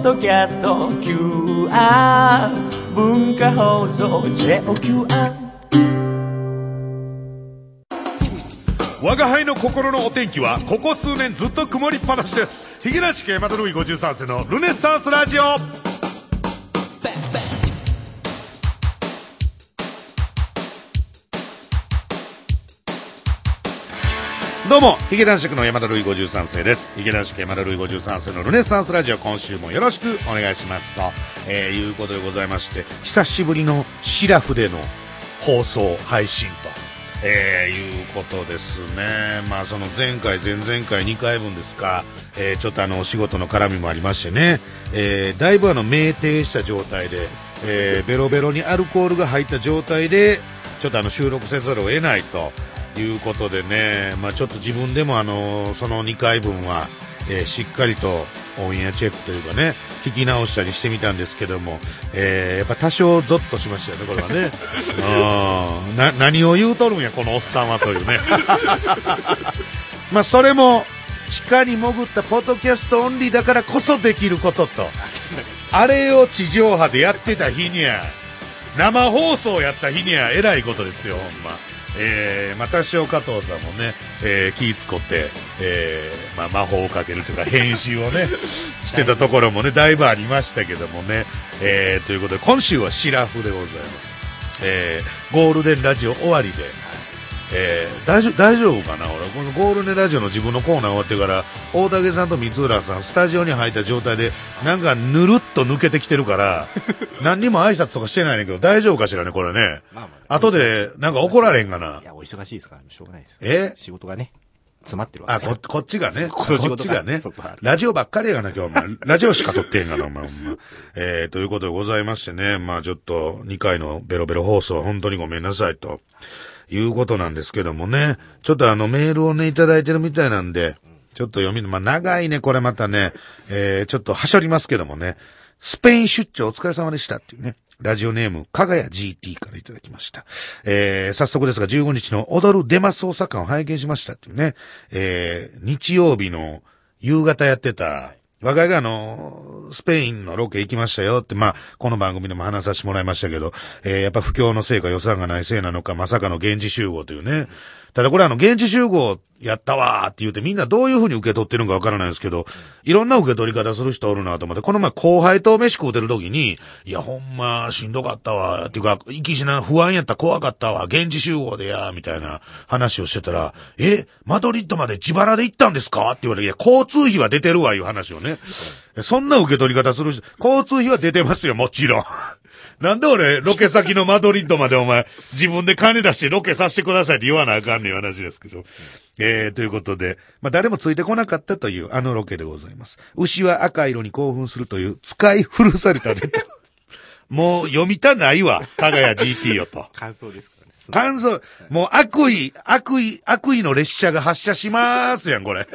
ッドキャスト QR 文化放送 JOQR 我が輩の心のお天気はここ数年ずっと曇りっぱなしです。ヒゲラシ系マドルイ53世のルネッサンスラジオ。どうも、ヒゲ男爵の山田るい53世です。ヒゲ男爵山田るい53世のルネッサンスラジオ、今週もよろしくお願いします。と、えー、いうことでございまして、久しぶりのシラフでの放送、配信と、えー、いうことですね。まあ、その前回、前々回2回分ですか、えー、ちょっとあの、お仕事の絡みもありましてね、えー、だいぶあの、酩酊した状態で、えー、ベロベロにアルコールが入った状態で、ちょっとあの、収録せざるを得ないと、いうことでね、まあ、ちょっと自分でもあのその2回分は、えーしっかりとオンエアチェックというかね聞き直したりしてみたんですけども、えーやっぱ多少ゾッとしましたよねこれはね。うん。な何を言うとるんやこのおっさんはというね。まあそれも地下に潜ったポッドキャストオンリーだからこそできることとあれを地上波でやってた日には生放送やった日にはえらいことですよほんまえー、まあ多少加藤さんもね、えー、気ぃ使って、えー、まあ魔法をかけるというか編集をね してたところもねだいぶありましたけどもね、えー、ということで今週はシラフでございます、えー、ゴールデンラジオ終わりで、えー、大丈夫大丈夫かな俺このゴールデンラジオの自分のコーナー終わってから大竹さんと光浦さんスタジオに入った状態でなんかぬるっと抜けてきてるから 何にも挨拶とかしてないねんけど大丈夫かしらねこれねまあまあ後でなんか怒られんかないや、お忙しいですから、しょうがないです。え？仕事がね、詰まってるわけあ、こ、こっちがね。こっちがね。ラジオばっかりやがな、今日、お前。ラジオしか撮ってへんがな、お前、ほんま。えー、ということでございましてね。まあちょっと、2回のベロベロ放送、本当にごめんなさい、ということなんですけどもね。ちょっとあの、メールをね、いただいてるみたいなんで、ちょっと読みの、まあ長いね、これまたね。えー、ちょっとはしょりますけどもね。スペイン出張お疲れ様でしたっていうね。ラジオネーム、かがや GT からいただきました。えー、早速ですが、15日の踊るデマ捜査官を拝見しましたっていうね。えー、日曜日の夕方やってた、若いがあの、スペインのロケ行きましたよって、まあ、この番組でも話させてもらいましたけど、えー、やっぱ不況のせいか予算がないせいなのか、まさかの現地集合というね。ただこれあの、現地集合やったわーって言うてみんなどういう風に受け取ってるのかわからないですけど、いろんな受け取り方する人おるなと思って、この前後輩と飯食うてる時に、いやほんましんどかったわー、っていうか、息しな、不安やった怖かったわ、現地集合でやー、みたいな話をしてたら、え、マドリッドまで自腹で行ったんですかって言われて、いや、交通費は出てるわ、いう話をね。そんな受け取り方する人、交通費は出てますよ、もちろん。なんで俺、ロケ先のマドリッドまでお前、自分で金出してロケさせてくださいって言わなあかんねん話ですけど。えー、ということで、まあ、誰もついてこなかったというあのロケでございます。牛は赤色に興奮するという使い古されたネタ。もう読みたないわ、かがや GT よと。感想ですからね。感想、もう悪意、悪意、悪意の列車が発車しますやん、これ。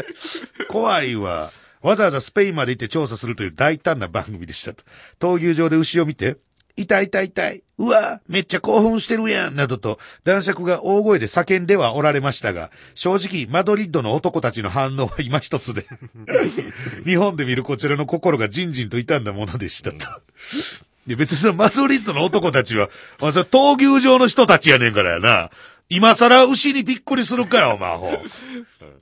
怖いわ。わざわざスペインまで行って調査するという大胆な番組でしたと。闘牛場で牛を見て、痛い痛い痛い。うわめっちゃ興奮してるやんなどと、男爵が大声で叫んではおられましたが、正直、マドリッドの男たちの反応は今一つで、日本で見るこちらの心がじんじんと傷んだものでしたと。いや別にそのマドリッドの男たちは、あそれ闘牛場の人たちやねんからやな。今更牛にびっくりするかよ、お 前アホ。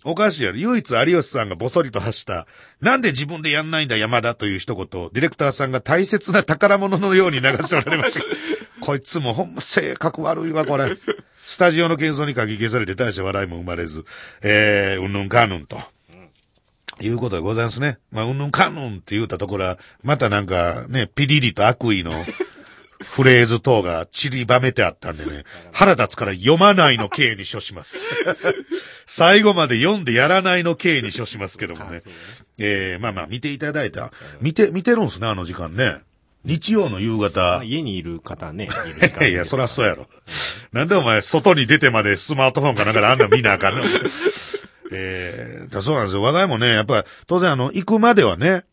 おかしいやろ。唯一有吉さんがボソリと発した、なんで自分でやんないんだ山田という一言を、ディレクターさんが大切な宝物のように流しておられました。こいつもほんま性格悪いわ、これ。スタジオの喧騒にかき消されて大した笑いも生まれず、えー、うんぬんかんぬんと。いうことでございますね。まあ、うんぬんかんぬんって言ったところは、またなんかね、ピリリと悪意のフレーズ等が散りばめてあったんでね、腹立つから読まないの刑に処します。最後まで読んでやらないの刑に処しますけどもね。えー、まあまあ見ていただいた。見て、見てるんすね、あの時間ね。日曜の夕ま方あ。家にいる方ね、いいや、そらそうやろ。なんでお前、外に出てまでスマートフォンかなんかであんな見なあかんの？えー、だそうなんですよ。我が家もね、やっぱり、当然あの、行くまではね、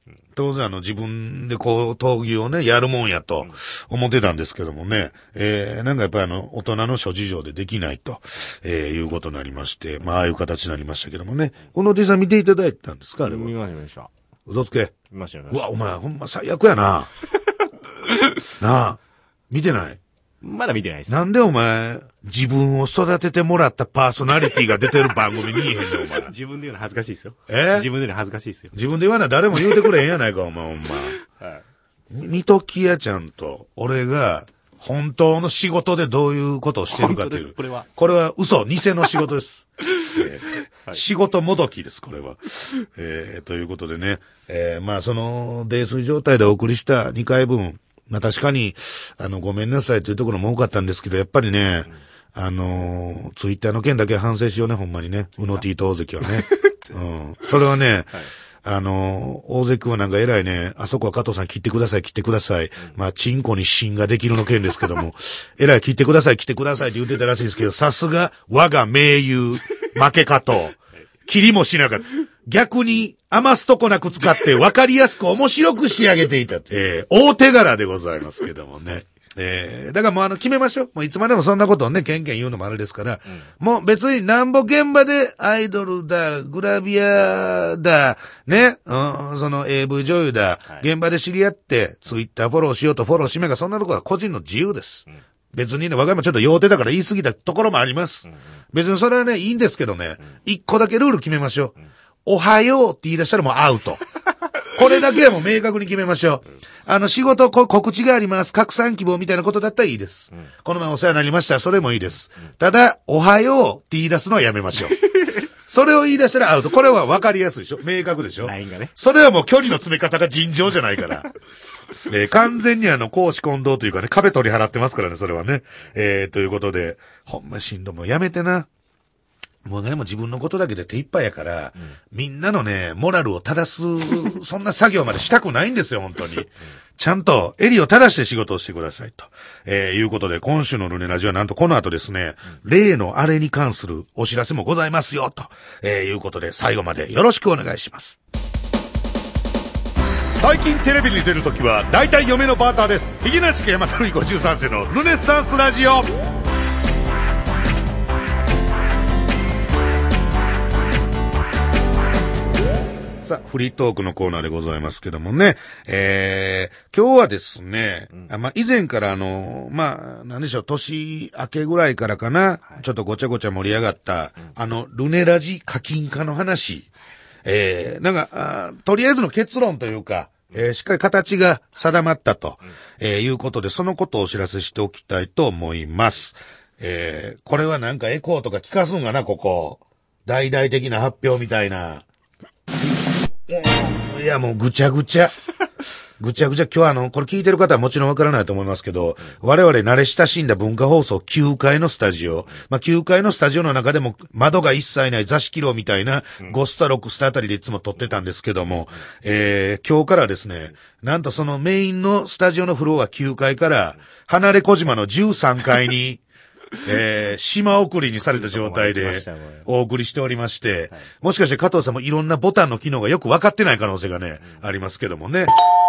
当然あの、自分でこう、闘技をね、やるもんやと思ってたんですけどもね、えー、なんかやっぱりあの、大人の諸事情でできないと、えー、いうことになりまして、まあ、ああいう形になりましたけどもね。このおじさん見ていただいたんですかあれは？見ました見ました。嘘つけ。見ましたよ。うわ、お前、ほんま最悪やな。なあ、見てない？まだ見てないです。なんでお前、自分を育ててもらったパーソナリティが出てる番組にいへんねん、お前。自分で言うの恥ずかしいですよ。え？自分で言うの恥ずかしいですよ。自分で言わな誰も言うてくれへんやないか、お前、ほんま。はい。みときやちゃんと、俺が、本当の仕事でどういうことをしてるかという。これはこれは嘘、偽の仕事です。えー仕事もどきです、これは。えーということでね、えーまあ、その、泥酔状態でお送りした2回分、まあ確かに、あの、ごめんなさいというところも多かったんですけど、やっぱりね、あのーツイッターの件だけは反省しようね、ほんまにね。うの T と大関はね。うん。それはね、あのー大関君はなんか偉いね、あそこは加藤さん切ってください、切ってください。まあ、チンコに芯ができるの件ですけども、偉い切ってください、切ってくださいって言ってたらしいですけど、さすが我が名優、負け加藤。切りもしなかった。逆に余すとこなく使って分かりやすく面白く仕上げていた。えー、大手柄でございますけどもね。えー、だからもうあの決めましょう。もういつまでもそんなことをね、ケンケン言うのもあれですから、もう別になんぼ現場でアイドルだ、グラビアだ、ね、うん、その AV 女優だ、はい現場で知り合って、ツイッターフォローしようとフォローしめが、そんなところは個人の自由です。別にね、我が家もちょっと要手だから言い過ぎたところもあります。別にそれはね、いいんですけどね、一個だけルール決めましょう。おはようって言い出したらもうアウト。これだけはもう明確に決めましょう。あの、仕事、こ告知があります。拡散希望みたいなことだったらいいです。この前お世話になりました。それもいいです。ただ、おはようって言い出すのはやめましょう。それを言い出したらアウト。これは分かりやすいでしょ明確でしょねそれはもう距離の詰め方が尋常じゃないから。えー完全にあの、公私混同というかね、壁取り払ってますからね、それはね。えーということで、ほんましんどもうやめてな。もうね、もう自分のことだけで手一杯やから、みんなのね、モラルを正す、そんな作業までしたくないんですよ、本当に。ちゃんと、襟を正して仕事をしてください、と。えーいうことで、今週のルネラジオはなんとこの後ですね、例のあれに関するお知らせもございますよ、と。えーいうことで、最後までよろしくお願いします。最近テレビに出るときは、大体嫁のバーターです。ひげなし家山田るい53世のルネッサンスラジオ。さあ、フリートークのコーナーでございますけどもね。えー、今日はですね、あまあ、以前からあの、まあ、なんでしょう、年明けぐらいからかな、ちょっとごちゃごちゃ盛り上がった、あの、ルネラジ課金化の話、えー、なんか、あーとりあえずの結論というか、えーしっかり形が定まったと、えーいうことで、そのことをお知らせしておきたいと思います。えーこれはなんかエコーとか聞かすんがな、ここ。大々的な発表みたいな。いや、もうぐちゃぐちゃ。ぐちゃぐちゃ。今日あの、これ聞いてる方はもちろんわからないと思いますけど、我々慣れ親しんだ文化放送9階のスタジオ。まあ、9階のスタジオの中でも窓が一切ない座敷楼みたいな5スタ6スタあたりでいつも撮ってたんですけども、えー、今日からですね、なんとそのメインのスタジオのフロア9階から、離れ小島の13階に、えー、島送りにされた状態でお送りしておりまして、もしかして加藤さんもいろんなボタンの機能がよく分かってない可能性がね、ありますけどもね。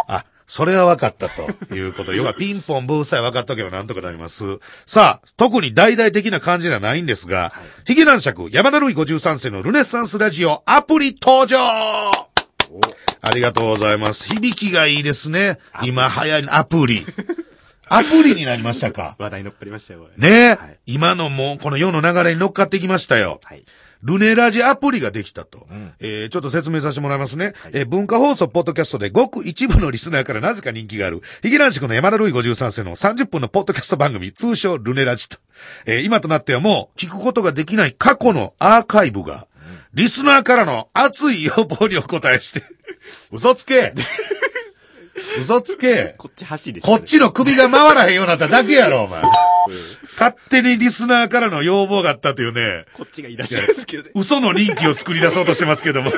あ、それは分かったということで、要はピンポンブーさえ分かっとけばなんとかなります。さあ、特に大々的な感じではないんですが、ヒゲ男爵山田るい53世のルネッサンスラジオアプリ登場ありがとうございます。響きがいいですね。今流行りのアプリ。アプリになりましたか？話題乗っかりましたよ。ねえ、はい今のもうこの世の流れに乗っかってきましたよ。はい。ルネラジアプリができたと。えーちょっと説明させてもらいますね。えー文化放送ポッドキャストでごく一部のリスナーからなぜか人気がある、ヒゲランシクの山田ルイ53世の30分のポッドキャスト番組、通称ルネラジと。えー今となってはもう聞くことができない過去のアーカイブが、リスナーからの熱い要望にお答えして、嘘つけ 嘘つけこっち走りでこっちの首が回らへんようになっただけやろ、お前。勝手にリスナーからの要望があったというね、こっちがいらっしゃるんですけどね。嘘の人気を作り出そうとしてますけども。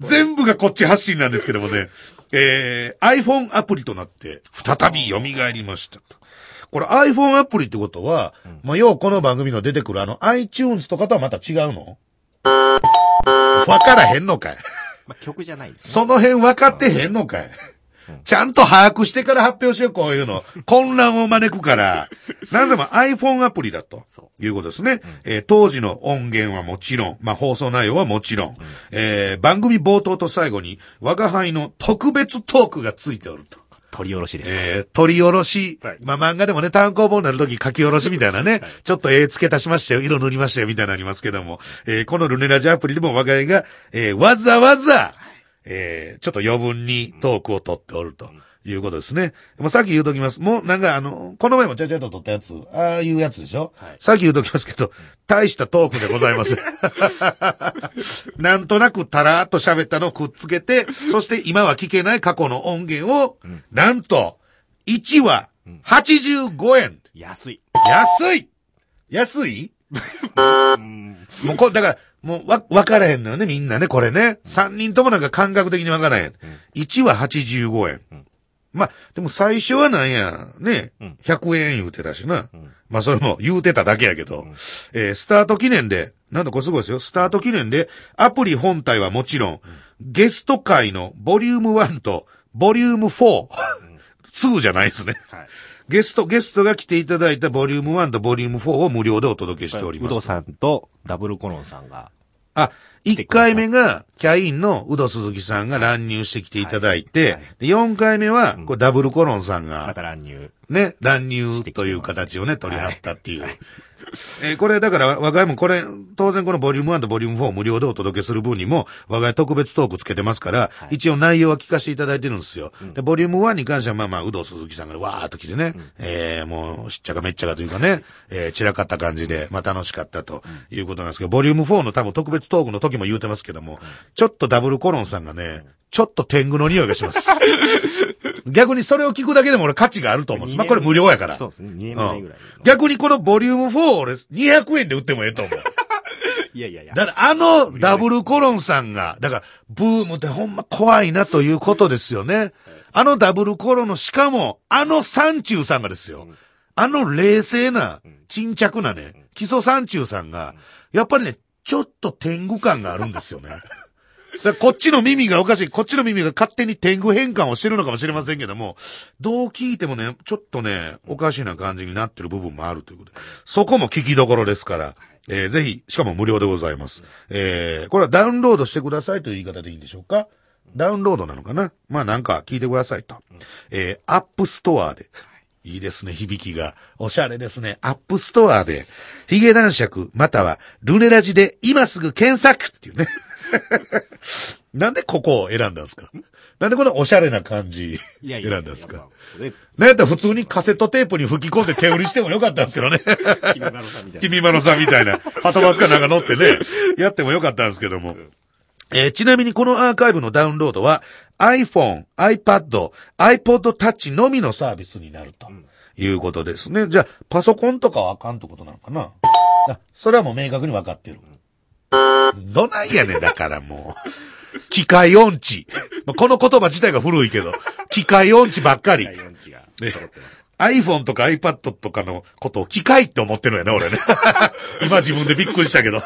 全部がこっち発信なんですけどもね。えー、iPhone アプリとなって、再び蘇りましたと。これ iPhone アプリってことは、まあ、要はこの番組の出てくるあの iTunes とかとはまた違うの？わからへんのかい。まあ、曲じゃないですね。その辺分かってへんのかい。ちゃんと把握してから発表しよう、こういうの。混乱を招くから。なぜも iPhone アプリだとそいうことですね。えー当時の音源はもちろん、まあ、放送内容はもちろん、えー番組冒頭と最後に、我が輩の特別トークがついておると。取り下ろしでえす。ー、取り下ろし。はいまあ、漫画でもね、単行本になるとき書き下ろしみたいなね、ちょっと絵付け足しましたよ、色塗りましたよ、みたいなのありますけども、えーこのルネラジアプリでも我が家が、えーわざわざ、えーちょっと余分にトークを取っておると。いうことですね。もうさっき言うときます。もうなんかあの、この前もちゃちゃっと撮ったやつ、ああいうやつでしょ、はいさっき言うときますけど、大したトークでございません。なんとなくたらーっと喋ったのをくっつけて、そして今は聞けない過去の音源を、なんと、1話、85円。安い。安い安い？もうこれ、だから、もうわ、わからへんのよね、みんなね、これね。3人ともなんか感覚的にわからへん。1話85円。まあ、でも最初はなんや、ね、100円言うてたしな。まあ、それも言うてただけやけど、えースタート記念で、なんだこれすごいですよ。スタート記念で、アプリ本体はもちろん、ゲスト会のボリューム1と、ボリューム4、2じゃないですね。はい。ゲスト、ゲストが来ていただいたボリューム1とボリューム4を無料でお届けしております。ウドさんとダブルコロンさんが、あ、1回目が、キャインのウド鈴木さんが乱入してきていただいて、はい。で4回目は、これダブルコロンさんがまた、乱入。ね、乱入という形をね、取り張ったっていう。えーこれ、だから、我が家もこれ、当然このボリューム1とボリューム4を無料でお届けする分にも、我が家特別トークつけてますから、一応内容は聞かせていただいてるんですよ。で、ボリューム1に関しては、まあまあ、ウド鈴木さんがわーっと来てね、えーもう、しっちゃかめっちゃかというかね、えー散らかった感じで、まあ楽しかったということなんですけど、ボリューム4の多分特別トークの時も言うてますけども、ちょっとダブルコロンさんがね、ちょっと天狗の匂いがします。逆にそれを聞くだけでも俺価値があると思うんです。まあこれ無料やから。そうですね。2年ぐらいの。逆にこのボリューム4俺200円で売ってもええと思う。いやいやいや。だからあのダブルコロンさんが、だからブームってほんま怖いなということですよね。あのダブルコロンのしかもあの山中さんがですよ。あの冷静な、沈着なね、基礎山中さんが、やっぱりね、ちょっと天狗感があるんですよね。だこっちの耳がおかしい。こっちの耳が勝手に天狗変換をしてるのかもしれませんけども、どう聞いてもね、ちょっとね、おかしな感じになってる部分もあるということで、そこも聞きどころですから、えーぜひ、しかも無料でございます。えーこれはダウンロードしてくださいという言い方でいいんでしょうか？ダウンロードなのかな？まあなんか聞いてくださいと。えーアップストアで。いいですね、響きが。おしゃれですね。アップストアで、ヒゲ男爵、または、ルネラジで今すぐ検索っていうね。なんでここを選んだんですか？なんでこのおしゃれな感じ選んだんですか？なんやったら普通にカセットテープに吹き込んで手売りしてもよかったんですけどね。君まろさんみたいな。君まろさんみたいな、はとバスかなんか乗ってね、やってもよかったんですけども。えーちなみにこのアーカイブのダウンロードは iPhone、iPad、iPod Touch のみのサービスになるということですね。じゃあ、パソコンとかはあかんってことなのかな？あ、それはもう明確に分かってる。どないやねん、だからもう。機械音痴。まあこの言葉自体が古いけど、機械音痴ばっかり。第4値が揃ってます。iPhone とか iPad とかのことを機械って思ってるんやね、俺ね。今自分でびっくりしたけど。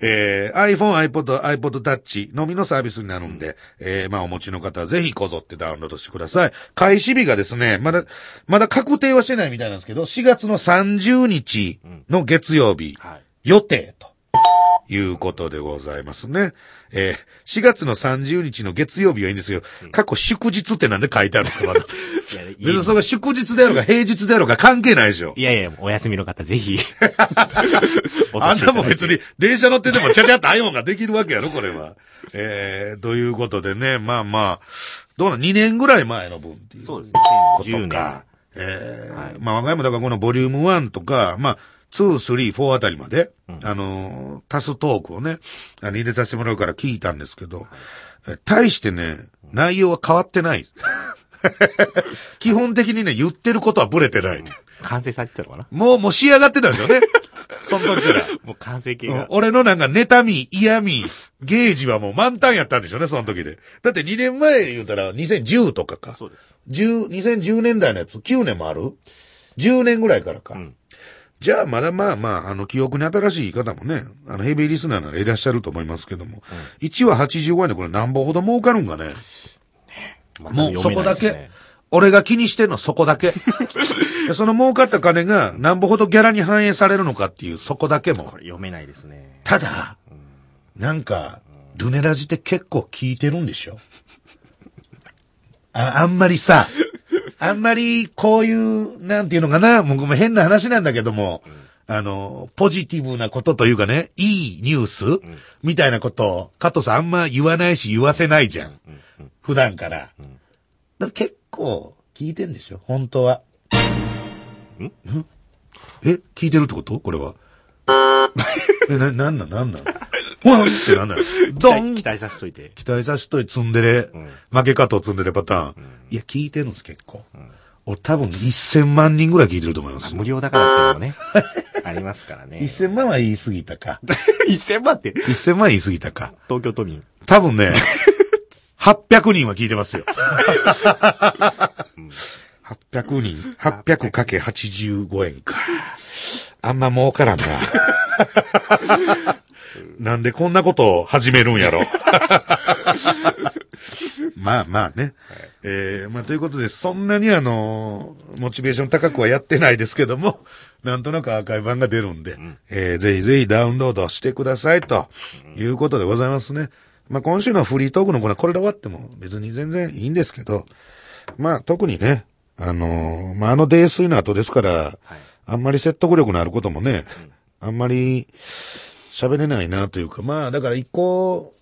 えー、iPhone、iPod、iPod Touch のみのサービスになるんで、えー、まあお持ちの方はぜひこぞってダウンロードしてください。開始日がですね、まだ、まだ確定はしてないみたいなんですけど、4月の30日の月曜日、はい。予定と。いうことでございますね。えー、4月の30日の月曜日はいいんですよ。過去祝日ってなんで書いてあるんですか、まだ。いや、い別にそれが祝日であるか平日であるか関係ないでしょ。いやいや、お休みの方ぜひ。あんなもん別に電車乗っててもちゃちゃっと iPhone ができるわけやろ、これは。えー、ということでね、まあまあ、どうなん、2年ぐらい前の分っていう。そうですね。こと10か年。。えーまあ、我が家もだからこのボリューム1とか、まあ、2、3、4あたりまで、あのー足すトークをね、あの入れさせてもらうから聞いたんですけど、え対してね、内容は変わってない。基本的にね、言ってることはブレてない。完成されてたのかな？もう、もう仕上がってたんですよね。その時から。もう完成形うんが。俺のなんか妬み、嫌味、ゲージはもう満タンやったんでしょうね、その時で。だって2年前言うたら2010とかか。そうです。10 2010年代のやつ9年もある ?10 年ぐらいからか。んじゃあ、まだまあまあ、あの、記憶に新しい方もね、あの、ヘビーリスナーならいらっしゃると思いますけども、1話85円でこれ何本ほど儲かるんかね？もうそこだけ。俺が気にしてんのそこだけ。で その儲かった金が何ぼほどギャラに反映されるのかっていうそこだけもこ。れ読めないですね。ただ、なんか、ルネラジって結構聞いてるんでしょ？あ、あんまりさ、あんまりこういう、なんていうのかな、もうごめん変な話なんだけども、あの、ポジティブなことというかね、いいニュース、みたいなことを、加藤さんあんま言わないし言わせないじゃん。普段から。だ結構聞いてんでしょ本当は。ん？え聞いてるってこと？これは。え、な、なんなんなんなんほわんってなんだよ。ドン期待させといて。期待さしといて積んでれ、ん負け方を積んでれパターン。いや、聞いてるんです、結構。俺多分1000万人ぐらい聞いてると思います。無料だからっていうのもね、ありますからね。1000万は言い過ぎたか。1000万って、1000万は言い過ぎたか。東京都民。多分ね、800人は聞いてますよ。800人、800かけ85円か。あんま儲からんな。なんでこんなことを始めるんやろ。まあまあね。えー、まあということで、そんなにあの、モチベーション高くはやってないですけども、なんとなくアーカイブ版が出るんで、えー、ぜひぜひダウンロードしてくださいということでございますね。まあ今週のフリートークのコーナーこれで終わっても別に全然いいんですけど、まあ特にね、あのーまああの泥酔の後ですから、あんまり説得力のあることもね、あんまり喋れないなというか、まあだから一個、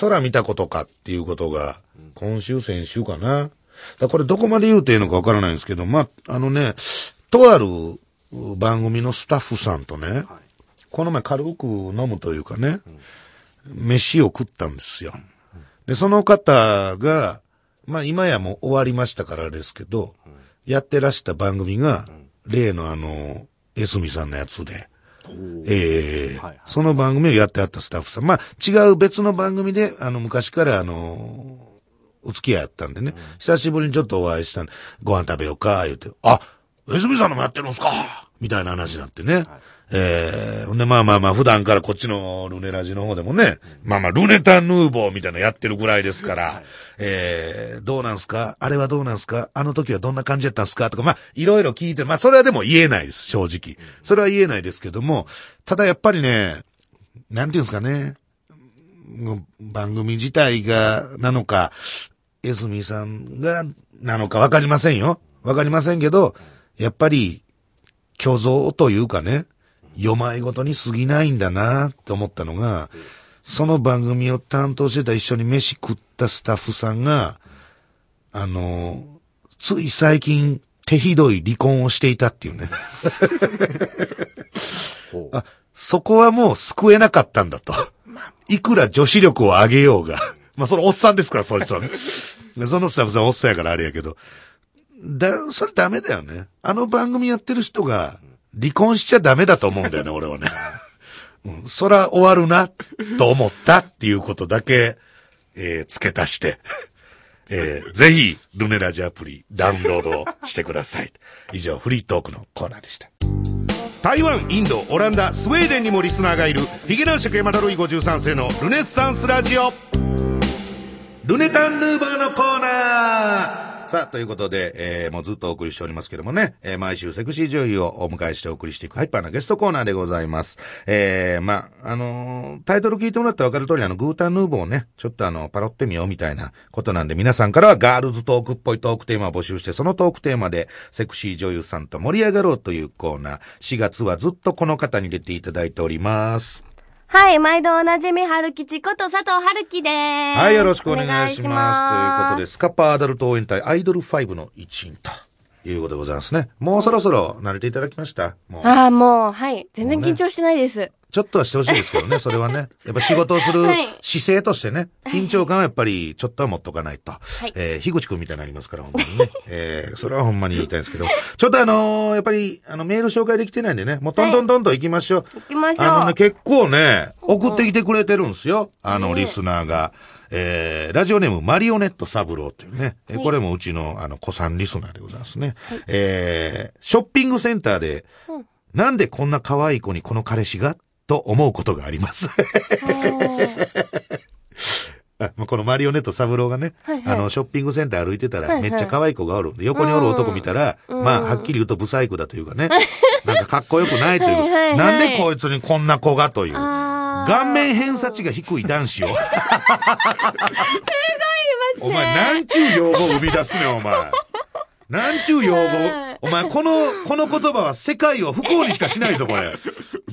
空見たことかっていうことが、今週先週かな。だこれどこまで言うていいのかわからないんですけど、まあ、あのね、とある番組のスタッフさんとね、この前軽く飲むというかね、飯を食ったんですよ。で、その方が、まあ今やもう終わりましたからですけど、やってらした番組が、例のあの、エスミさんのやつで、ええ。はいはい。その番組をやってあったスタッフさん。まあ違う別の番組で、あの昔からあの、お付き合いあったんでね、久しぶりにちょっとお会いしたんで、ご飯食べようか、言うて、あ、エスミさんのもやってるんすかみたいな話になってね。ええんで、まあまあまあ、普段からこっちのルネラジの方でもね、まあまあ、ルネタヌーボーみたいなのやってるぐらいですから、ええどうなんすか？あれはどうなんすか？あの時はどんな感じだったんすか？とか、まあ、いろいろ聞いて、まあ、それはでも言えないです、正直。それは言えないですけども、ただやっぱりね、なんていうんですかね、番組自体が、なのか、エスミさんが、なのかわかりませんよ。わかりませんけど、やっぱり、虚像というかね、読まいごとに過ぎないんだなって思ったのが、その番組を担当してた一緒に飯食ったスタッフさんが、あの、つい最近、手ひどい離婚をしていたっていうね。あ、そこはもう救えなかったんだと。いくら女子力を上げようが。まあ、そのおっさんですから、そいつはね。で そのスタッフさんおっさんやからあれやけど。だ、それダメだよね。あの番組やってる人が、離婚しちゃダメだと思うんだよね、俺はね。うん、そら終わるな、と思ったっていうことだけ、えー付け足して。えーぜひ、ルネラジアプリダウンロードしてください。以上、フリートークのコーナーでした。台湾、インド、オランダ、スウェーデンにもリスナーがいる、ヒゲ男爵山田ルイ53世のルネッサンスラジオ。ルネタンヌーバーのコーナーさあ、ということで、えー、もうずっとお送りしておりますけどもね、えー、毎週セクシー女優をお迎えしてお送りしていくハイパーなゲストコーナーでございます。えー、まあ、あのータイトル聞いてもらってわかる通り、あの、グータンヌーボーをね、ちょっとあの、パロってみようみたいなことなんで、皆さんからはガールズトークっぽいトークテーマを募集して、そのトークテーマで、セクシー女優さんと盛り上がろうというコーナー、4月はずっとこの方に出ていただいております。はい、毎度おなじみ、春吉こと佐藤春樹です。はい、よろしくお願いします。ということまで、スカパーアダルト応援隊アイドル5の一員ということでございますね。もうそろそろ慣れていただきました？もう、ああ、もう、はい。全然緊張してないです。ちょっとはしてほしいですけどね、それはね。やっぱ仕事をするはい姿勢としてね、緊張感はやっぱりちょっとは持っとかないと。いえー、樋口くんみたいになりますから、本当にね。えー、それはほんまに言いたいんですけど、ちょっとあのーやっぱり、あの、メール紹介できてないんでね、もうどんどんどんどん行きましょう。行きましょうあのね、結構ね、送ってきてくれてるんですよ。あの、ねリスナーが。えー、ラジオネームマリオネットサブローっていうね。えーこれもうちの、あの、子さんリスナーでございますね。えー、ショッピングセンターで、なんでこんな可愛い子にこの彼氏がと思うことがあります。このマリオネット三郎がね、はいはいあの、ショッピングセンター歩いてたら、めっちゃ可愛い子がおるんで、横におる男見たら、まあ、はっきり言うとブサイクだというかね、なんかかっこよくないという、はいはいはいなんでこいつにこんな子がという、顔面偏差値が低い男子を。すごいお前、なんちゅう用語生み出すねん、お前。なんちゅう用語。お前、この、この言葉は世界を不幸にしかしないぞ、これ。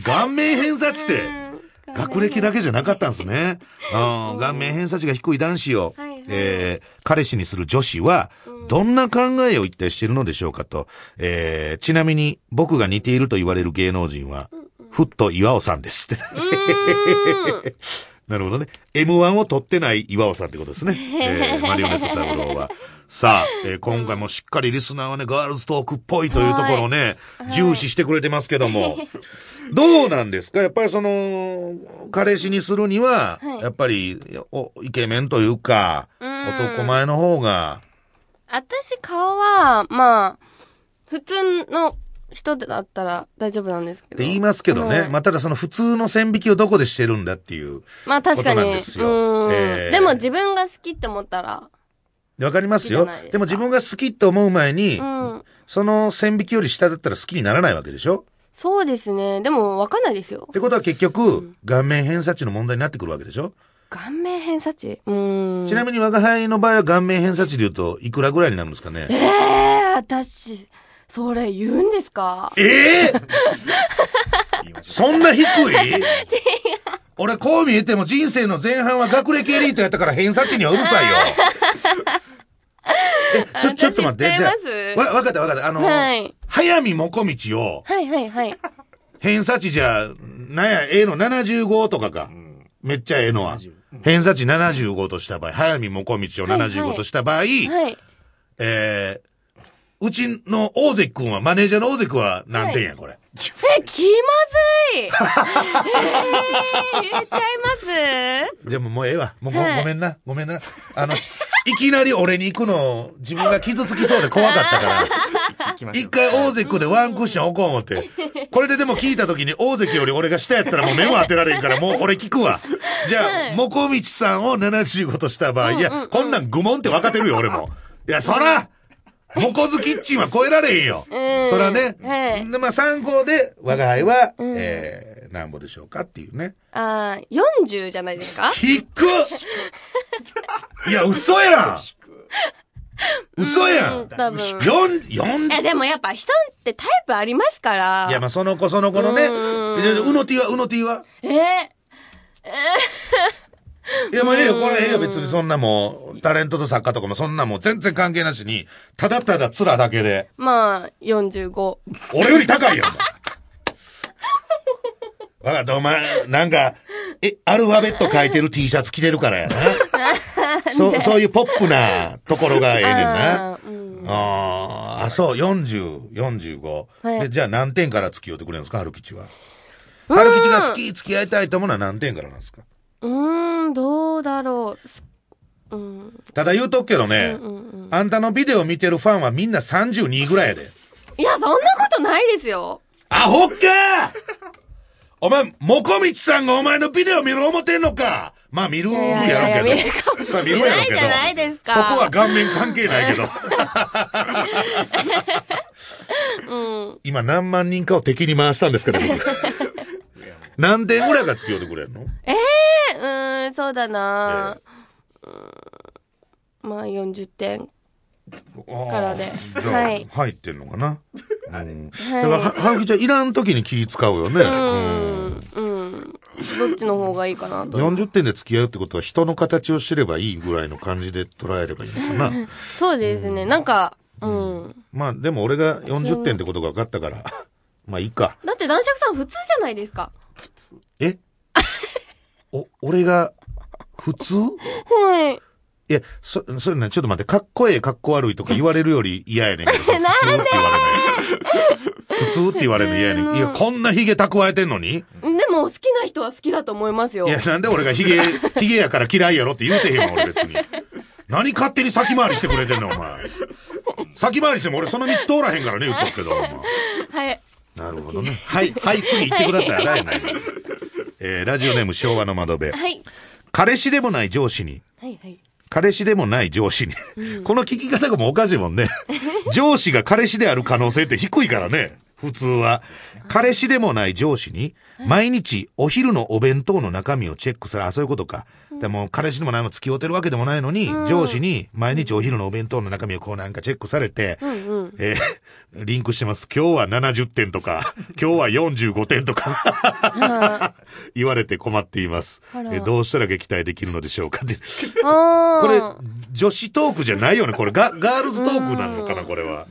顔面偏差値って。学歴だけじゃなかったんですね。うん、顔面偏差値が低い男子を、はいはいえー彼氏にする女子は、どんな考えを一体しているのでしょうかと、えーちなみに僕が似ていると言われる芸能人は、ふっと岩尾さんですって。なるほどね。M1 を取ってない岩尾さんってことですね。えーマリオネット三郎は。さあ、えー今回もしっかりリスナーはね、ガールズトークっぽいというところをね、重視してくれてますけども。どうなんですか？やっぱりその、彼氏にするには、はいやっぱりお、イケメンというか、うん男前の方が、私顔は、まあ、普通の人だったら大丈夫なんですけど。って言いますけどね。はいまあ、ただその普通の線引きをどこでしてるんだっていう。まあ確かに。ことなんですようんえーでも自分が好きって思ったら、わかりますよ。でも自分が好きって思う前に、うん。その線引きより下だったら好きにならないわけでしょ？そうですね。でも分かんないですよ。っ。てことは結局、顔面偏差値の問題になってくるわけでしょ、顔面偏差値？うん。ちなみに我が輩の場合は顔面偏差値で言うと、いくらぐらいになるんですかね？ええー、私、それ言うんですか？ええ言いましょそんな低い？俺こう見えても人生の前半は学歴エリートやったから偏差値にはうるさいよ。え、ちょ、ちょっと待って。私じゃあ、わ、わかったわかった。あの、はい早見もこみちを、はいはいはい。偏差値じゃ、なんや、ええの75とかか。めっちゃええのは70。偏差値75とした場合、早見もこみちを75とした場合、はい。え、えー、うちの大関君は、マネージャーの大関君は何点や、これ？気まずい えー、言っちゃいます？じゃあもうもうええわ。もうご,、はいごめんな。ごめんな。あの、いきなり俺に行くの、自分が傷つきそうで怖かったから、一回大関でワンクッション置こう思って。これででも聞いた時に大関より俺が下やったらもう目も当てられんから、もう俺聞くわ。じゃあ、もこみちさんを75とした場合、いや、こんなん愚問って分かってるよ、俺も。いや、そら、モコズキッチンは超えられへんよ。うん。そらね。はい。でまあ参考で、我が輩は、えー、なんぼでしょうかっていうね。あー、40じゃないですか？低っ！いや、嘘やん！嘘やうんん多分。四、四、え、でもやっぱ人ってタイプありますから。いや、まあ、その子その子のね。うの T は、うの T は？えー、いや、もうええよ、これええよ、別にそんなもう、タレントと作家とかもそんなもう全然関係なしに、ただただ面だけで、まあ、45。俺より高いやん、お前。わかった、お前、なんか、え、アルファベット書いてる T シャツ着てるからやな。そう、そういうポップなところがええねんな。あーうんあーあ、そう、40、45。はいで、じゃあ何点から付き合ってくれるんですか、春吉は。春吉が好き、付き合いたいと思うのは何点からなんですか？うーん、どうだろう。すうん。ただ言うとくけどね、うんうん。あんたのビデオ見てるファンはみんな32ぐらいやで。いや、そんなことないですよ。アホっか お前、もこみちさんがお前のビデオ見る思ってんのか？まあ見るやろうけど。いやいや見るかもしれないじゃないですかそこは顔面関係ないけど。うん。今何万人かを敵に回したんですけど、僕何点ぐらいから付き合ってくれるの？えうーん、そうだな、うーんまあ、40点。からではい入ってんのかな？うんはいだから、は、はるきちゃんいらん時に気使うよね。ううんん。うん。どっちの方がいいかなと。40点で付き合うってことは人の形を知ればいいぐらいの感じで捉えればいいのかな。そうですね。なんか、うん。まあでも俺が40点ってことが分かったから、まあいいか。だって男爵さん普通じゃないですか。え？お、俺が普通？はい。いや、そ、それね、ちょっと待って、かっこええ、かっこ悪いとか言われるより嫌やねんけど さ、普通って言われない。普通って言われるの嫌やねん。いや、こんな髭蓄えてんのに？でも好きな人は好きだと思いますよ。いや、なんで俺が髭、髭やから嫌いやろって言うてへんわ、俺別に。何勝手に先回りしてくれてんの、お前。先回りしても俺その道通らへんからね、言っとくけど、お前。はい。なるほどね。はい、はい、次行ってください。ない。えー、ラジオネーム昭和の窓辺。はい。彼氏でもない上司に、はいはいはい。彼氏でもない上司に。この聞き方がもうおかしいもんね。上司が彼氏である可能性って低いからね。普通は。彼氏でもない上司に、毎日お昼のお弁当の中身をチェックする。あ、そういうことか。でも彼氏でもないの付き合うてるわけでもないのに、上司に毎日お昼のお弁当の中身をこうなんかチェックされて、えーリンクしてます。今日は70点とか、今日は45点とか、言われて困っています。えーどうしたら撃退できるのでしょうかって。あこれー、女子トークじゃないよね。これガ、ガールズトークなのかな、これは。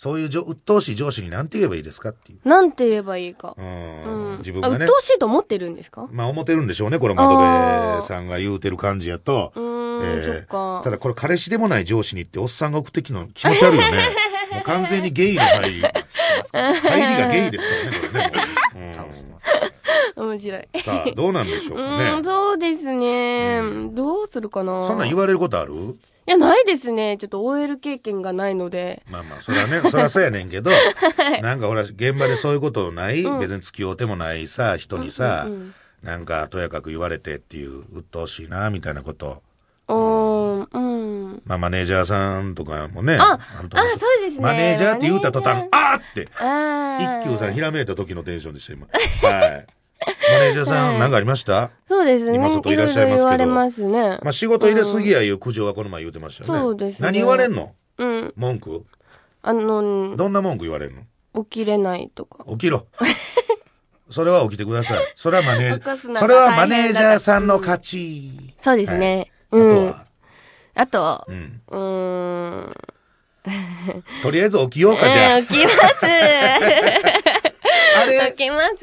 そういうじょ鬱陶しい上司に何て言えばいいですかっていう。なんて言えばいいか。うんうん自分がねあ鬱。陶しいと思ってるんですか？まあ思ってるんでしょうね。これ窓辺さんが言うてる感じやと。うーん、そっか。ただこれ彼氏でもない上司にっておっさんが送ってきの気持ち悪いよね。もう完全にゲイの入り。入りがゲイですからね、これね。倒してます。面白い。うんさあ、どうなんでしょううかーん、ね。そうですね。どうするかな。そんなん言われることある？いや、ないですね。ちょっと OL 経験がないので。まあまあ、それはね、それはそうやねんけど、なんかほら、現場でそういうことない、別に付き合うてもないさ、人にさ、うんうんなんか、とやかく言われてっていう、鬱陶しいな、みたいなこと。うーん、うん。まあ、マネージャーさんとかもね、あると思あそうですねマネージャーって言うた途端、あーって、ああ。一休さんひらめいた時のテンションでした、今。はい。マネージャーさん、はいなんかありました？そうですね。今外いらっしゃいますけどろろ言われますね。まあ、仕事入れすぎやいう苦情はこの前言うてましたよね。そうですね何言われんの？うん。文句？あの、どんな文句言われんの？起きれないとか。起きろ。それは起きてください。それはマネージャー、それはマネージャーさんの勝ち。そうですね。うん。は、あと、うん。う。とりあえず起きようか、じゃあ。うん起きます。あれ。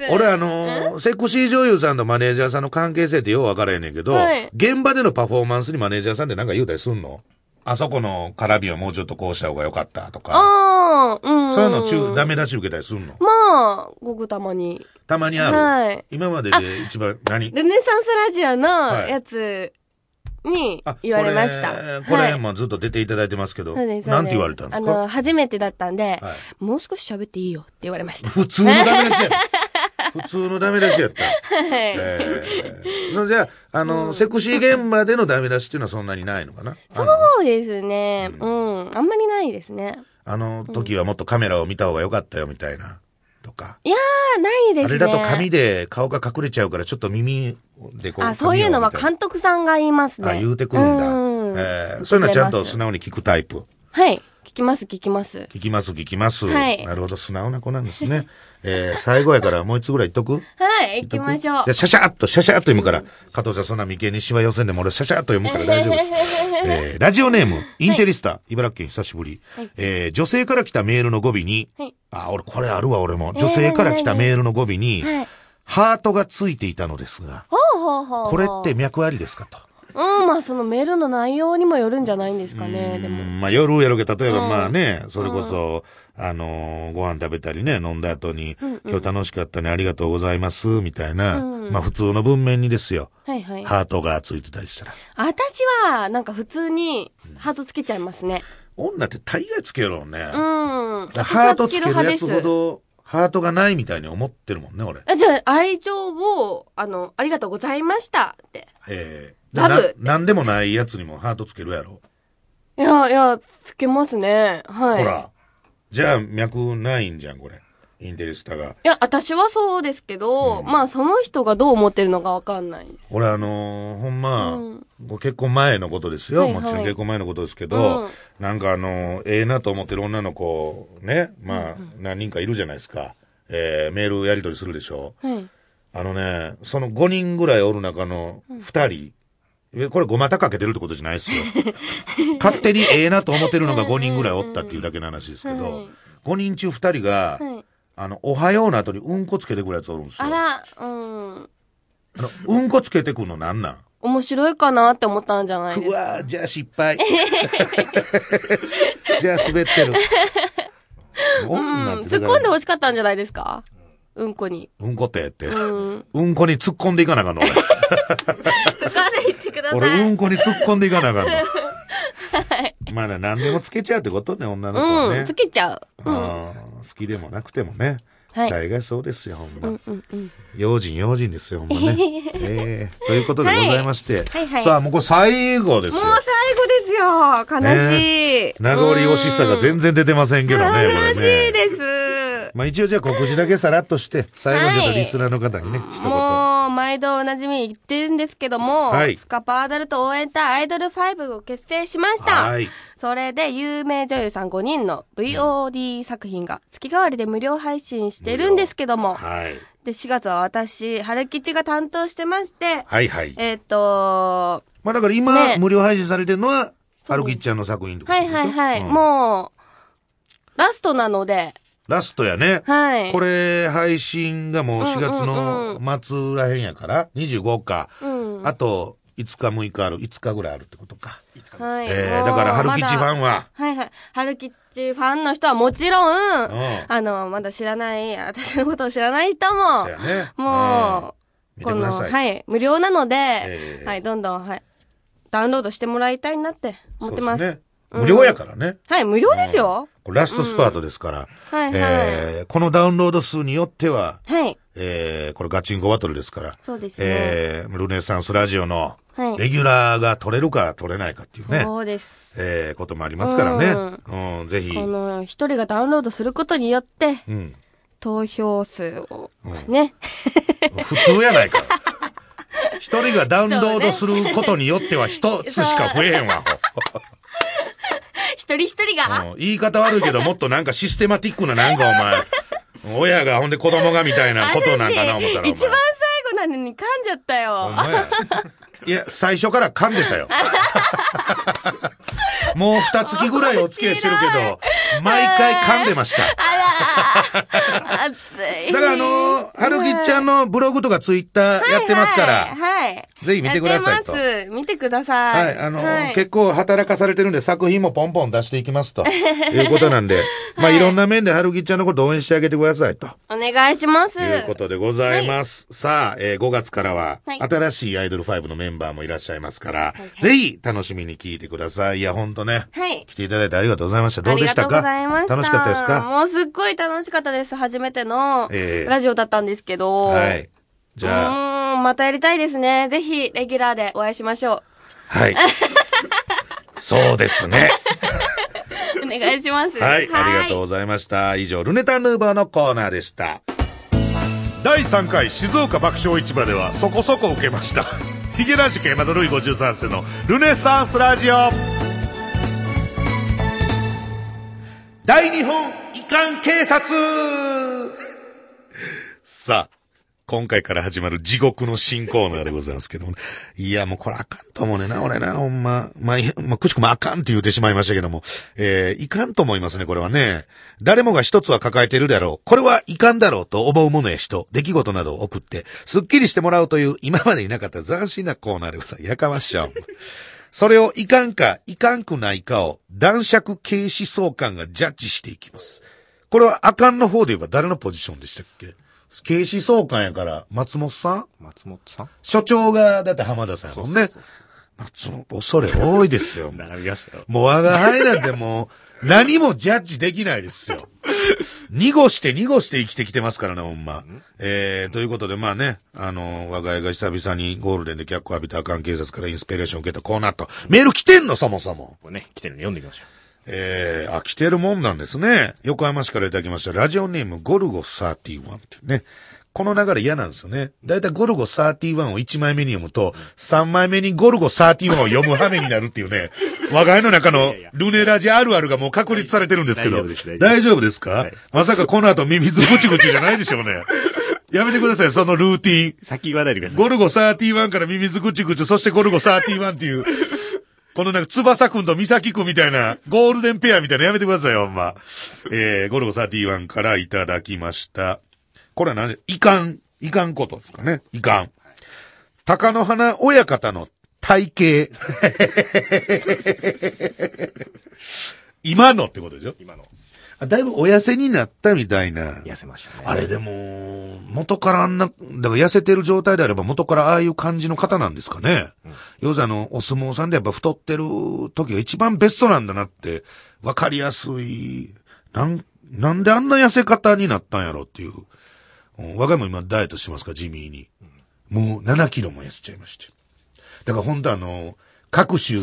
俺あのーセクシー女優さんとマネージャーさんの関係性ってよう分からへんねんけど、はい現場でのパフォーマンスにマネージャーさんってなんか言うたりすんの？あそこの絡みはもうちょっとこうした方が良かったとか。ああ、うん。そういうの中、ダメ出し受けたりすんの？まあ、ごくたまに。たまにある。はい。今までで一番何？ルネサンスラジオはのいやつにあ言われました。これ、これはいもうずっと出ていただいてますけど、なんて言われたんですか？あの、初めてだったんで、はいもう少し喋っていいよって言われました。普通のダメ出しや。普通のダメ出しやった。はい。ええそれじゃあ、あの、セクシー現場でのダメ出しっていうのはそんなにないのかな？そうですね。うん。あんまりないですね。あの時はもっとカメラを見た方が良かったよみたいな。とか。いやー、ないですね。あれだと髪で顔が隠れちゃうからちょっと耳でこう。あ、そういうのは監督さんが言いますね。あ、言うてくるんだ。うんええそういうのはちゃんと素直に聞くタイプ。はい。聞きます、聞きます。聞きます、聞きます。はいなるほど、素直な子なんですね。えー、最後やからもう一つぐらい言っとく？はい、行きましょうじゃ。あ、シャシャーっと、シャシャーっと読むから。加藤さん、そんな眉間にしわ寄せんでも俺、シャシャーっと読むから大丈夫です。えー、ラジオネーム、インテリスタ、茨城県久しぶり。えー、女性から来たメールの語尾に、はいあ、俺、これあるわ、俺も。女性から来たメールの語尾に、はい。ハートがついていたのですが、ほうほうほうほう。これって脈ありですかと。うん、まあそのメールの内容にもよるんじゃないんですかね、でうも。んまあ夜やろうけど、例えばうんまあね、それこそ、あのーご飯食べたりね、飲んだ後に、今日楽しかったね、ありがとうございます、みたいな、うんまあ普通の文面にですよ、はいはい。ハートがついてたりしたら。私は、なんか普通にハートつけちゃいますね。女って大概つけろね。うん。ハートつけるやつほど、ハートがないみたいに思ってるもんね、俺。あじゃあ、愛情を、あの、ありがとうございましたって。ええラブなんでもないやつにもハートつけるやろ。いや、いや、つけますね。はい。ほら。じゃあ、脈ないんじゃん、これ。インテリスタが。いや、私はそうですけど、まあ、その人がどう思ってるのかわかんないです。俺あのーほんま、うんご結婚前のことですよ。はいはいもちろん結婚前のことですけど、うんなんかあのーええなと思ってる女の子、ね、まあ、何人かいるじゃないですか。えーメールやり取りするでしょ。はい。あのね、その5人ぐらいおる中の2人、えこれごまたかけてるってことじゃないですよ。勝手にええなと思ってるのが5人ぐらいおったっていうだけの話ですけど、はい5人中2人が、はい。あの、おはようの後にうんこつけてくるやつおるんですよ。あら、うん。あのうんこつけてくるのなんなん？面白いかなって思ったんじゃないですか？うわーじゃあ失敗。じゃあ滑ってる。女うん。突っ込んで欲しかったんじゃないですか？うんこに。うんこってって。うん。うんこに突っ込んでいかなあかんの俺。突っ込んでいってください。俺うんこに突っ込んでいかなあかんの。まあね、何でもつけちゃうってことね、女の子はね。うん。つけちゃう。うん。好きでもなくてもね。はい大概そうですよ、ほんま。うんうんうん。用心用心ですよ、ほんまね。ええということでございまして。はいはいさあ、もうこれ最後ですよ。もう最後ですよ。悲しい。名残惜しさが全然出てませんけどね、悲しいね。です。まあ一応じゃあ告知だけさらっとして、最後にちょっとリスナーの方にね、一言。毎度おなじみ言ってるんですけども、はいスカパーアダルト応援隊アイドル5を結成しました。はい。それで有名女優さん5人の VOD 作品が月替わりで無料配信してるんですけども、はい。で、4月は私、春吉が担当してまして、はいはい。えっ、と、まあだから今、ね無料配信されてるのは、はるきっちゃんの作品とはいはいはい、うんもう、ラストなので、ラストやね。はい。これ、配信がもう4月うんの末らへんやから、25日。うん。あと、5日6日ある、5日ぐらいあるってことか。はい。えー、だから、春吉ファンは、はいはい。春吉ファンの人はもちろん、うん。あの、まだ知らない、私のことを知らない人もそう、やね。もうこの。はい、無料なので、ええはい、どんどん、はい、ダウンロードしてもらいたいなって思ってます。そうですね。無料やからね。はい、無料ですよ。ラストスパートですから、はいはい。えーこのダウンロード数によっては、はい、えーこれガチンコバトルですから、そうですね。えールネサンスラジオのはいレギュラーが取れるか取れないかっていうね、そうです。えーこともありますからね。うん、ぜひ、この一人がダウンロードすることによって、うん、投票数をね、普通やないか。一人がダウンロードすることによっては一つしか増えへんわ。一人一人が、うん言い方悪いけど、もっとなんかシステマティックななんかお前、親がほんで子供がみたいなことなんかな思ったらお前。一番最後なのに噛んじゃったよ。ほんまや。いや、最初から噛んでたよ。もう二月ぐらいお付き合いしてるけど、毎回噛んでました。あらー、熱い。だからあのー、はるきちゃんのブログとかツイッターやってますから、はい、はい。ぜひ見てくださいと。見てください。はい、あのー結構働かされてるんで作品もポンポン出していきますと。いうことなんで、まあいろんな面ではるきちゃんのこと応援してあげてくださいと。お願いします。いうことでございます。さあ、えー5月からは、はい新しいアイドル5のメンバーもいらっしゃいますから、ぜひ楽しみに聞いてください。いや、ほんとね、はい。来ていただいてありがとうございました。どうでしたか？ありがとうございました。楽しかったですか？もうすっごい楽しかったです。初めてのええラジオだったんですけど。はい。じうゃあ、ーん、またやりたいですね。ぜひ、レギュラーでお会いしましょはい。そうですね。う。お願いします。はい、ありがとうございました。以上、ルネタヌーバーのコーナーでした。第3回静岡爆笑市場ではそこそこ受けました。ヒゲラシケ山田ルイ53世のルネサンスラジオ大日本遺憾警察さあ、今回から始まる地獄の新コーナーでございますけども、ね、いや、もうこれあかんと思うねな、俺な、ほんま。まあ、まあ、くしくもあかんって言うてしまいましたけども、えー、いかんと思いますね、これはね。誰もが一つは抱えているだろう。これはいかんだろうと思うものや人、出来事などを送って、すっきりしてもらうという今までいなかった斬新なコーナーでございます。やかましちゃう。それをいかんか、いかんくないかを男爵警視総監がジャッジしていきます。これはあかんの方で言えば誰のポジションでしたっけ？警視総監やから、松本さん？松本さん？所長が、だって浜田さんやもんね。松本、恐れ多いですよ。並びましたよ。もう我が輩なんてもう、何もジャッジできないですよ。濁して濁して生きてきてますからね、ほんま。えー、ということで、まあね、あの、我が輩が久々にゴールデンで脚光浴びたあかん警察からインスピレーションを受けたコーナーと。メール来てんの、そもそも。これね、来てるの読んでみましょえー、あ、来てるもんなんですね。横浜市からいただきました。ラジオネームゴルゴ31っていうね。この流れ嫌なんですよね。だいたいゴルゴ31を1枚目に読むと、3枚目にゴルゴ31を読む羽目になるっていうね。我が家の中のルネラジあるあるがもう確立されてるんですけど。大丈夫ですか、はいまさかこの後ミミズぐちぐちじゃないでしょうね。やめてください、そのルーティン。う。先言わないでください。ゴルゴ31からミミズぐちぐち、そしてゴルゴ31っていう、このなんか、翼くんと美咲くんみたいな、ゴールデンペアみたいなのやめてくださいよ、ほんま。えー、ゴルゴ31からいただきました。これは何？で、いかん、いかんことですかね。いかん。鷹の花親方の体型。今のってことでしょ？今の。あだいぶお痩せになったみたいな。痩せましたね。あれでも、元からあんな、だから痩せてる状態であれば元からああいう感じの方なんですかね。要するにあの、お相撲さんでやっぱ太ってる時が一番ベストなんだなって、わかりやすい。なん、なんであんな痩せ方になったんやろっていう。うん我が家も今ダイエットしてますか？ら、地味に。もう7キロも痩せちゃいまして。だから本当あの、各種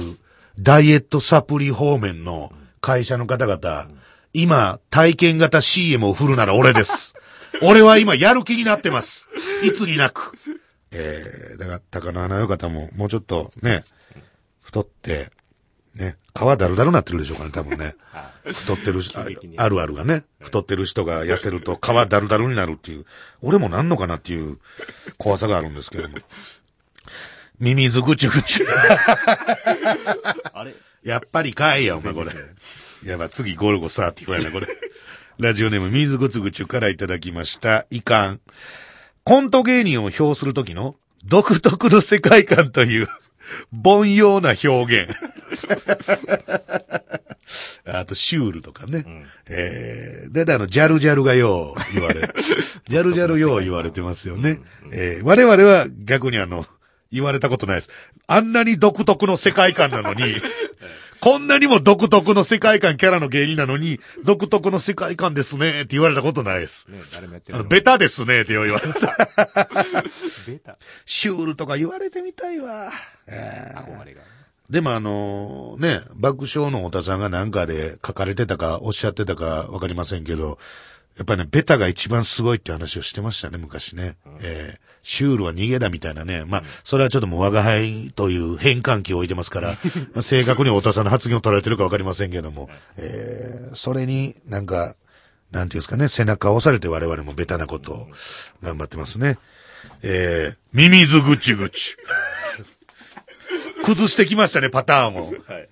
ダイエットサプリ方面の会社の方々、今体験型 CM を振るなら俺です。俺は今やる気になってます。いつになく。えー、だから高野アナの方ももうちょっとね、太って、ね、皮だるだるなってるでしょうかね、多分ね。太ってるし、ああるあるがね、太ってる人が痩せると皮だるだるになるっていう、俺もなんのかなっていう怖さがあるんですけども。ミミズぐちゅぐちゅ。あれ？やっぱりかいや、お前これ。やば、次ゴルゴ30やな、これ。ラジオネーム、水ぐつぐちゅからいただきました。いかん。コント芸人を評するときの独特の世界観という凡庸な表現。あと、シュールとかね。えー、だいたいあの、ジャルジャルがよう言われる。ジャルジャルよう言われてますよね。えー、我々は逆にあの、言われたことないです。あんなに独特の世界観なのに、こんなにも独特の世界観キャラの芸人なのに、独特の世界観ですねって言われたことないです。ね、誰もやってあの、ない。ベタですねって言われます。ベタ。シュールとか言われてみたいわ。憧れが。でもあのね、爆笑の太田さんがなんかで書かれてたかおっしゃってたかわかりませんけど、やっぱりね、ベタが一番すごいって話をしてましたね、昔ね。えーシュールは逃げだみたいなね。まあ、それはちょっともう我が輩という変換器を置いてますから、まあ正確に太田さんの発言を取られてるかわかりませんけども、えーそれになんか、なんていうんですかね、背中を押されて我々もベタなことを頑張ってますね。えー、ミミズぐちぐち。崩してきましたね、パターンを。はい。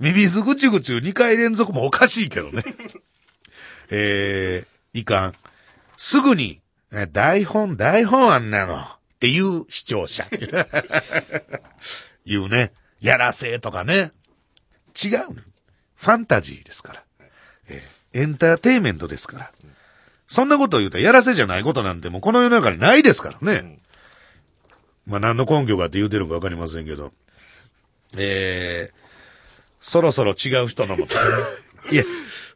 ミミズぐちぐち2回連続もおかしいけどね。えー、いかん。すぐに、え台本、台本あんなの。っていう視聴者。言うね。やらせとかね。違うね。ファンタジーですから。えーエンターテインメントですから。そんなことを言うとやらせじゃないことなんてもうこの世の中にないですからね。まあ何の根拠があって言うてるのかわかりませんけど。えー、そろそろ違う人のもと。いや、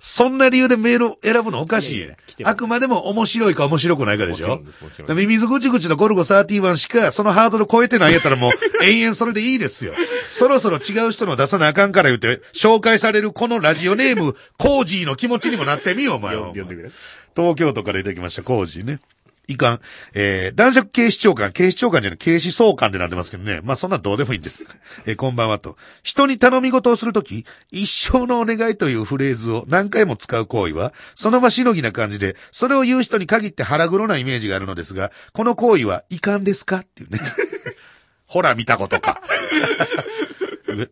そんな理由でメールを選ぶのおかしいいやいやあくまでも面白いか面白くないかでしょでミミズぐちぐちのゴルゴ31しかそのハードル超えてないやったらもう延々それでいいですよ。そろそろ違う人の出さなあかんから言って、紹介されるこのラジオネーム、コージーの気持ちにもなってみよ、お前は。東京都からいただきました、コージーね。いかん。えー、男爵警視庁官、警視庁官じゃない、警視総監ってなってますけどね。まあそんなどうでもいいんです。えーこんばんはと。人に頼み事をするとき、一生のお願いというフレーズを何回も使う行為は、その場しのぎな感じで、それを言う人に限って腹黒なイメージがあるのですが、この行為はいかんですかっていうね。ほら見たことか。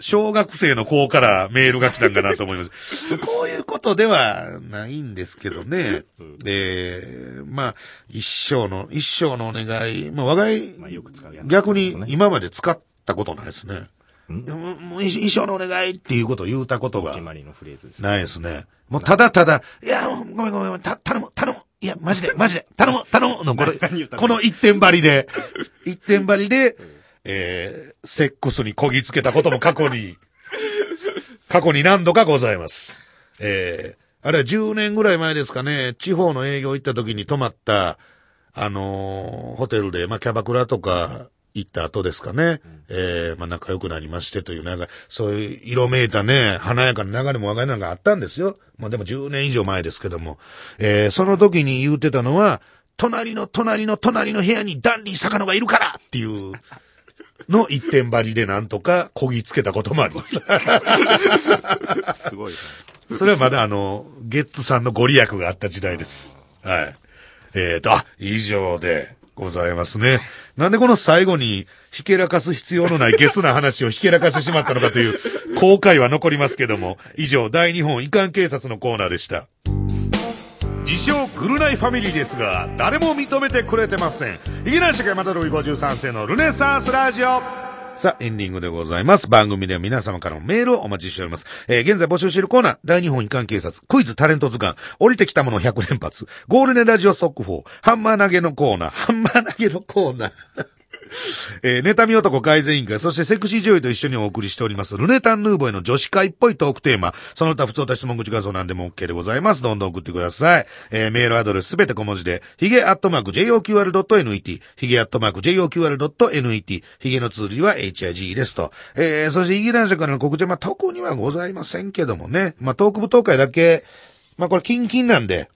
小学生の子からメールが来たんかなと思います。こういうことではないんですけどね。えー、まあ、一生の、一生のお願い、まあ、我が家逆に今まで使ったことないですね。もう一一生のお願いっていうことを言うたことが。ないですね。もうただただ、いや、ごめんごめんた、頼む、頼む。いや、マジで、マジで、頼む、頼むの、これこの一点張りで、一点張りで、えー、セックスにこぎつけたことも過去に、過去に何度かございます。えー、あれは10年ぐらい前ですかね、地方の営業行った時に泊まった、あのーホテルで、まあ、キャバクラとか行った後ですかね、えー、まあ、仲良くなりましてという、なんか、そういう色めいたね、華やかな流れも我が家なんかあったんですよ。まあ、でも10年以上前ですけども、えー、その時に言うてたのは、隣の隣の隣の部屋にダンディ坂野がいるからっていう、の一点張りでなんとかこぎつけたこともあります。すごい。それはまだあの、ゲッツさんのご利益があった時代です。はい。えーと、あ、以上でございますね。なんでこの最後に、ひけらかす必要のないゲスな話をひけらかしてしまったのかという、後悔は残りますけども、以上、大日本遺憾警察のコーナーでした。自称ぐるナイファミリーですが、誰も認めてくれてません。いきなり社会またルイ53世のルネサンスラジオさあ、エンディングでございます。番組では皆様からのメールをお待ちしております。えー現在募集しているコーナー、大日本遺憾警察、クイズタレント図鑑、降りてきたもの100連発、ゴールデンラジオ速報、ハンマー投げのコーナー、ハンマー投げのコーナー。えー、妬み男改善委員会、そしてセクシー女優と一緒にお送りしております、ルネタンヌーボーへの女子会っぽいトークテーマ、その他普通た質問口画像なんでも OK でございます。どんどん送ってください。えー、メールアドレスすべて小文字で、ヒゲアットマーク JOQR.net、ヒゲアットマーク JOQR.net、ヒゲの通りは HIG ですと。えー、そしてヒゲ男爵からの告知は、まあ、特にはございませんけどもね、まあ、トーク舞踏会だけ、まあ、これ、キンキンなんで、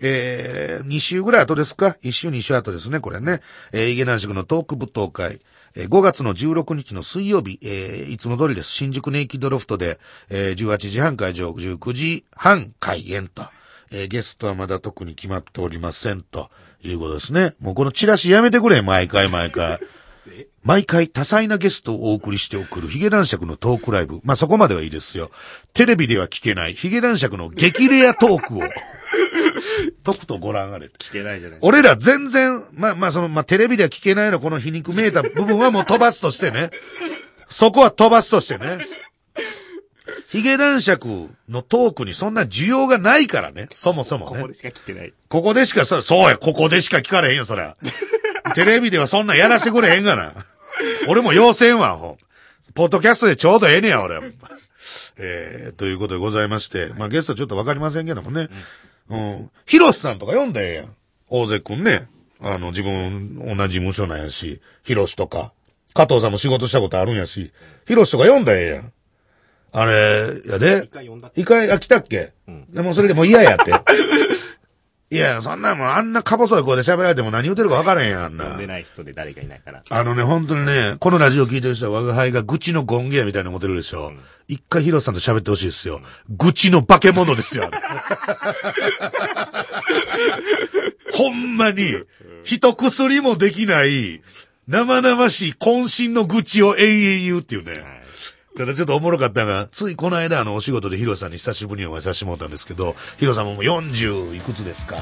えー、2週ぐらい後ですか ?1 週2週後ですね、これね。えー、イゲナンシクのトーク舞踏会。えー、5月の16日の水曜日、えー、いつも通りです。新宿ネイキッドロフトで、えー、18時半会場、19時半開演と。えー、ゲストはまだ特に決まっておりませんということですね。もうこのチラシやめてくれ、毎回毎回。毎回多彩なゲストをお送りして送るヒゲ男爵のトークライブ。まあ、そこまではいいですよ。テレビでは聞けないヒゲ男爵の激レアトークを。とくとご覧あれ。聞けないじゃない俺ら全然、まあまあその、まあテレビでは聞けないのこの皮肉めいた部分はもう飛ばすとしてね。そこは飛ばすとしてね。ヒゲ男爵のトークにそんな需要がないからね。そもそもね。ここでしか聞けない。ここでしか、そそうや、ここでしか聞かれへんよ、そりゃ。テレビではそんなやらしてくれへんがな。俺も要せんわ、ほん。ポッドキャストでちょうどええねや、俺。えー、ということでございまして、まあゲストちょっとわかりませんけどもね。うん。ヒロシさんとか読んだらええやん。大勢くんね。あの、自分、同じ事務所なんやし、ヒロシとか。加藤さんも仕事したことあるんやし、ヒロシとか読んだらええやん。あれ、やで一。回読んだっ一回、あ、来たっけ、んでもそれでもう嫌やって。いや、そんなもん、あんなか細い声で喋られても何言うてるか分からへんやん、な読ん。でない人で誰かいないから。あのね、本当にね、このラジオ聞いてる人は我が輩が愚痴のゴンゲやみたいに思ってるでしょ。一回ヒロさんと喋ってほしいですよ。愚痴の化け物ですよ、ほんまに、一薬もできない、生々しい渾身の愚痴を延々言うっていうね。ただちょっとおもろかったのが、ついこの間あのお仕事でヒロさんに久しぶりにお会いさせてもらったんですけど、ヒロさんももう40いくつですか？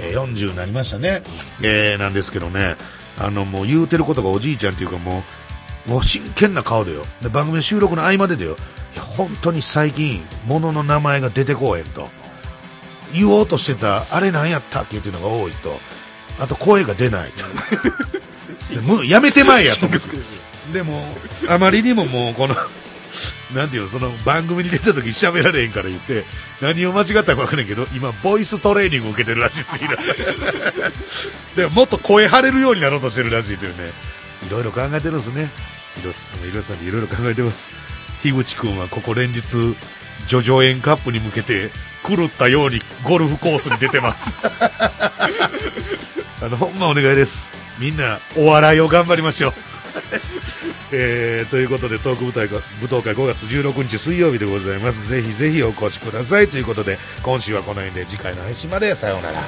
えー、40になりましたね。えー、なんですけどね、あのもう言うてることがおじいちゃんっていうかもう、もう真剣な顔でよ。で、番組の収録の合間でだよ。いや、本当に最近、物の名前が出てこうへんと。言おうとしてた、あれ何やったっけっていうのが多いと。あと声が出ないと。でもうやめてまいやと。でも、あまりにももうこの、なんていうの、その番組に出た時喋られへんから言って、何を間違ったか分からんけど、今、ボイストレーニング受けてるらしいす、ヒロさんでももっと声張れるようになろうとしてるらしいというね、いろいろ考えてるんですね。ヒロさん、ヒロさんでいろいろ考えてます。樋口くんはここ連日、ジョジョ園カップに向けて、狂ったようにゴルフコースに出てます。あの、ほんまお願いです。みんな、お笑いを頑張りましょう。えー、ということで、トーク舞台舞踏会5月16日水曜日でございます。ぜひぜひお越しください。ということで、今週はこの辺で次回の配信までさようなら。